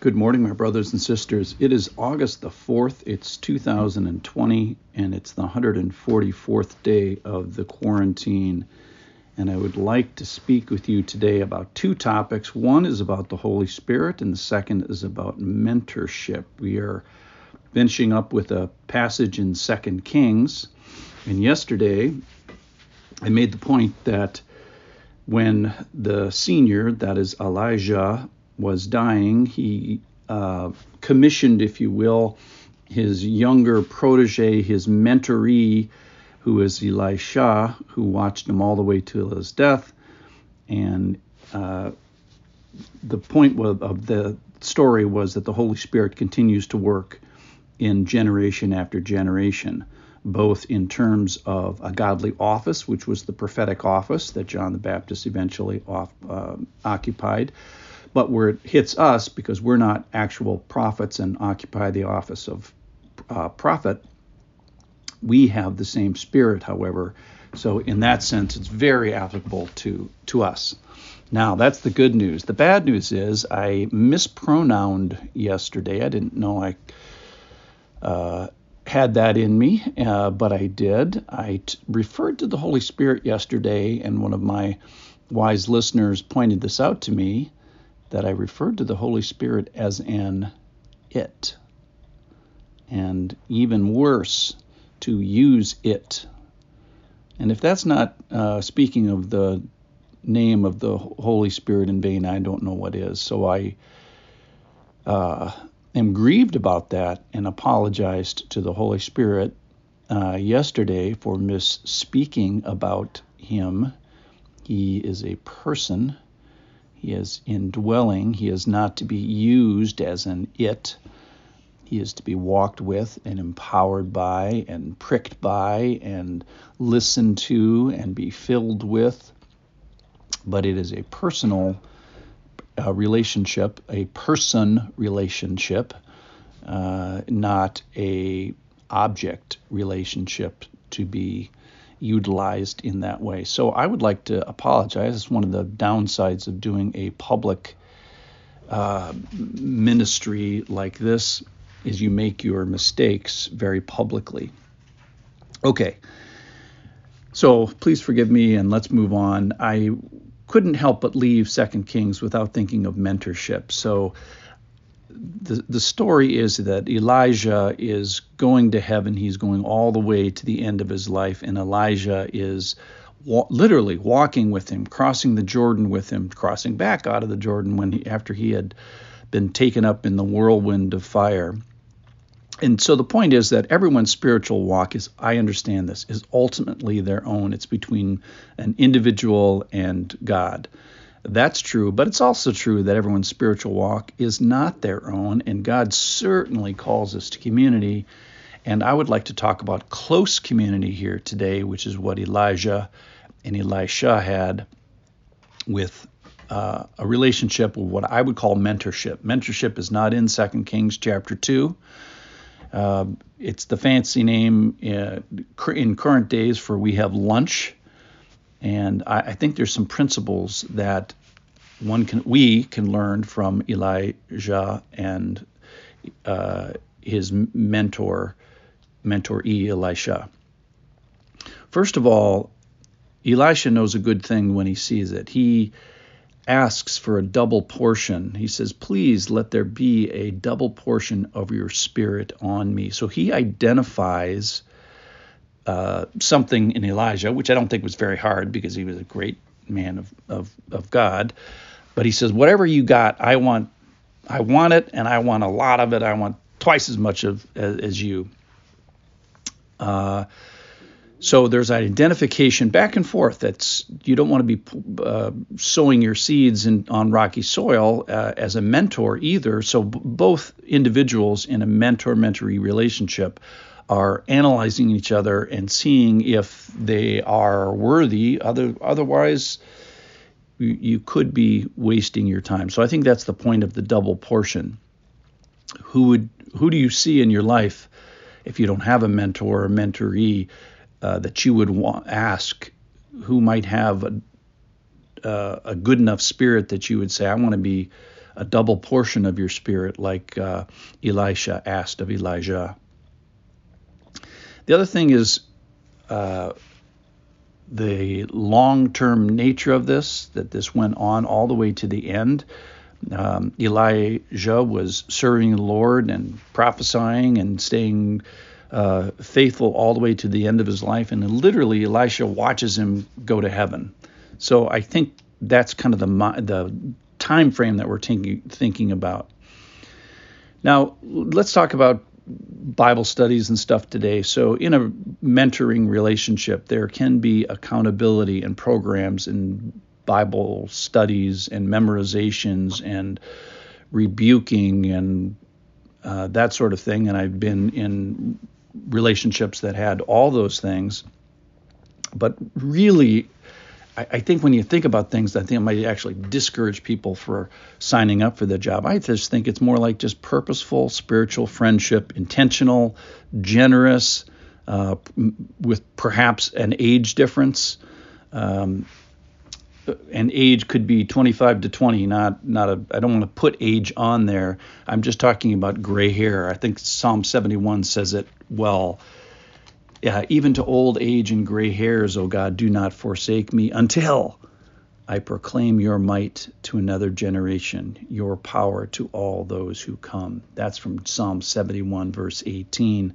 Good morning, my brothers and sisters. It is August the 4th. It's 2020, and it's the 144th day of the quarantine. And I would like to speak with you today about two topics. One is about the Holy Spirit, and the second is about mentorship. We are finishing up with a passage in Second Kings. And yesterday, I made the point that when the senior, that is Elijah, was dying, he uh, commissioned, if you will, his younger protege, his mentoree, who is Elisha, who watched him all the way to his death. And uh, the point of the story was that the Holy Spirit continues to work in generation after generation, both in terms of a godly office, which was the prophetic office that John the Baptist eventually off, uh, occupied, but where it hits us because we're not actual prophets and occupy the office of uh, prophet, we have the same spirit, however. So in that sense, it's very applicable to to us. Now that's the good news. The bad news is I mispronounced yesterday. I didn't know I uh, had that in me, uh, but I did. I t- referred to the Holy Spirit yesterday, and one of my wise listeners pointed this out to me that I referred to the Holy Spirit as an it. And even worse, to use it. And if that's not uh, speaking of the name of the Holy Spirit in vain, I don't know what is. So I uh, am grieved about that and apologized to the Holy Spirit uh, yesterday for misspeaking about him. He is a person he is indwelling. He is not to be used as an it. He is to be walked with and empowered by and pricked by and listened to and be filled with. But it is a personal uh, relationship, a person relationship, uh, not a object relationship to be utilized in that way. So I would like to apologize. It's one of the downsides of doing a public uh, ministry like this is you make your mistakes very publicly. Okay. So please forgive me and let's move on. I couldn't help but leave Second Kings without thinking of mentorship. So the, the story is that Elijah is going to heaven. He's going all the way to the end of his life, and Elijah is wa- literally walking with him, crossing the Jordan with him, crossing back out of the Jordan when he, after he had been taken up in the whirlwind of fire. And so the point is that everyone's spiritual walk is, I understand this, is ultimately their own. It's between an individual and God. That's true, but it's also true that everyone's spiritual walk is not their own, and God certainly calls us to community. And I would like to talk about close community here today, which is what Elijah and Elisha had with uh, a relationship with what I would call mentorship. Mentorship is not in Second Kings chapter 2. Uh, it's the fancy name uh, in current days for we have lunch. And I, I think there's some principles that one can we can learn from Elijah and uh, his mentor, mentoree Elisha. First of all, Elisha knows a good thing when he sees it. He asks for a double portion. He says, Please let there be a double portion of your spirit on me. So he identifies uh, something in Elijah, which I don't think was very hard because he was a great man of, of, of God. But he says, whatever you got, I want, I want it, and I want a lot of it. I want twice as much of as, as you. Uh, so there's an identification back and forth. That's you don't want to be uh, sowing your seeds in, on rocky soil uh, as a mentor either. So b- both individuals in a mentor-mentoree relationship are analyzing each other and seeing if they are worthy. Other, otherwise, you, you could be wasting your time. So I think that's the point of the double portion. Who would who do you see in your life if you don't have a mentor or mentoree uh, that you would want, ask who might have a, uh, a good enough spirit that you would say I want to be a double portion of your spirit, like uh, Elisha asked of Elijah. The other thing is uh, the long term nature of this, that this went on all the way to the end. Um, Elijah was serving the Lord and prophesying and staying uh, faithful all the way to the end of his life. And literally, Elisha watches him go to heaven. So I think that's kind of the the time frame that we're thinking thinking about. Now, let's talk about Bible studies and stuff today. So, in a mentoring relationship, there can be accountability and programs and Bible studies and memorizations and rebuking and uh, that sort of thing. And I've been in relationships that had all those things. But really, I, I think when you think about things, I think it might actually discourage people for signing up for the job. I just think it's more like just purposeful spiritual friendship, intentional, generous, uh, with perhaps an age difference. Um, and age could be 25 to 20 not not a i don't want to put age on there i'm just talking about gray hair i think psalm 71 says it well uh, even to old age and gray hairs, O God, do not forsake me until I proclaim your might to another generation, your power to all those who come. That's from Psalm 71, verse 18.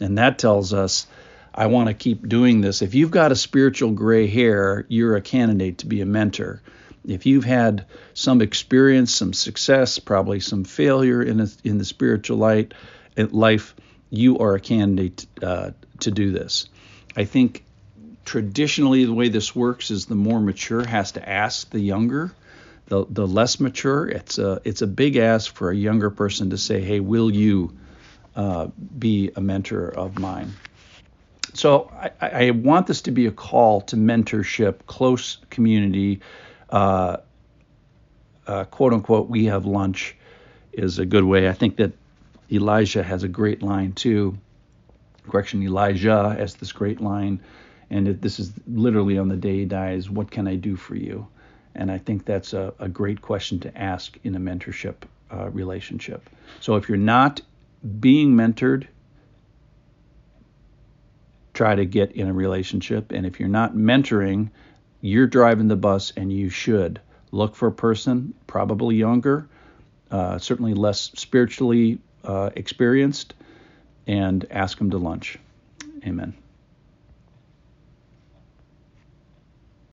And that tells us, I want to keep doing this. If you've got a spiritual gray hair, you're a candidate to be a mentor. If you've had some experience, some success, probably some failure in, a, in the spiritual light, life, you are a candidate uh, to do this. I think traditionally the way this works is the more mature has to ask the younger. The, the less mature, it's a it's a big ask for a younger person to say, "Hey, will you uh, be a mentor of mine?" So I, I, want this to be a call to mentorship, close community, uh, uh, quote unquote. We have lunch is a good way. I think that Elijah has a great line too correction, Elijah has this great line, and it, this is literally on the day he dies, What can I do for you? And I think that's a, a great question to ask in a mentorship uh, relationship. So if you're not being mentored, try to get in a relationship. And if you're not mentoring, you're driving the bus and you should look for a person, probably younger, uh, certainly less spiritually uh, experienced, and ask them to lunch. Amen.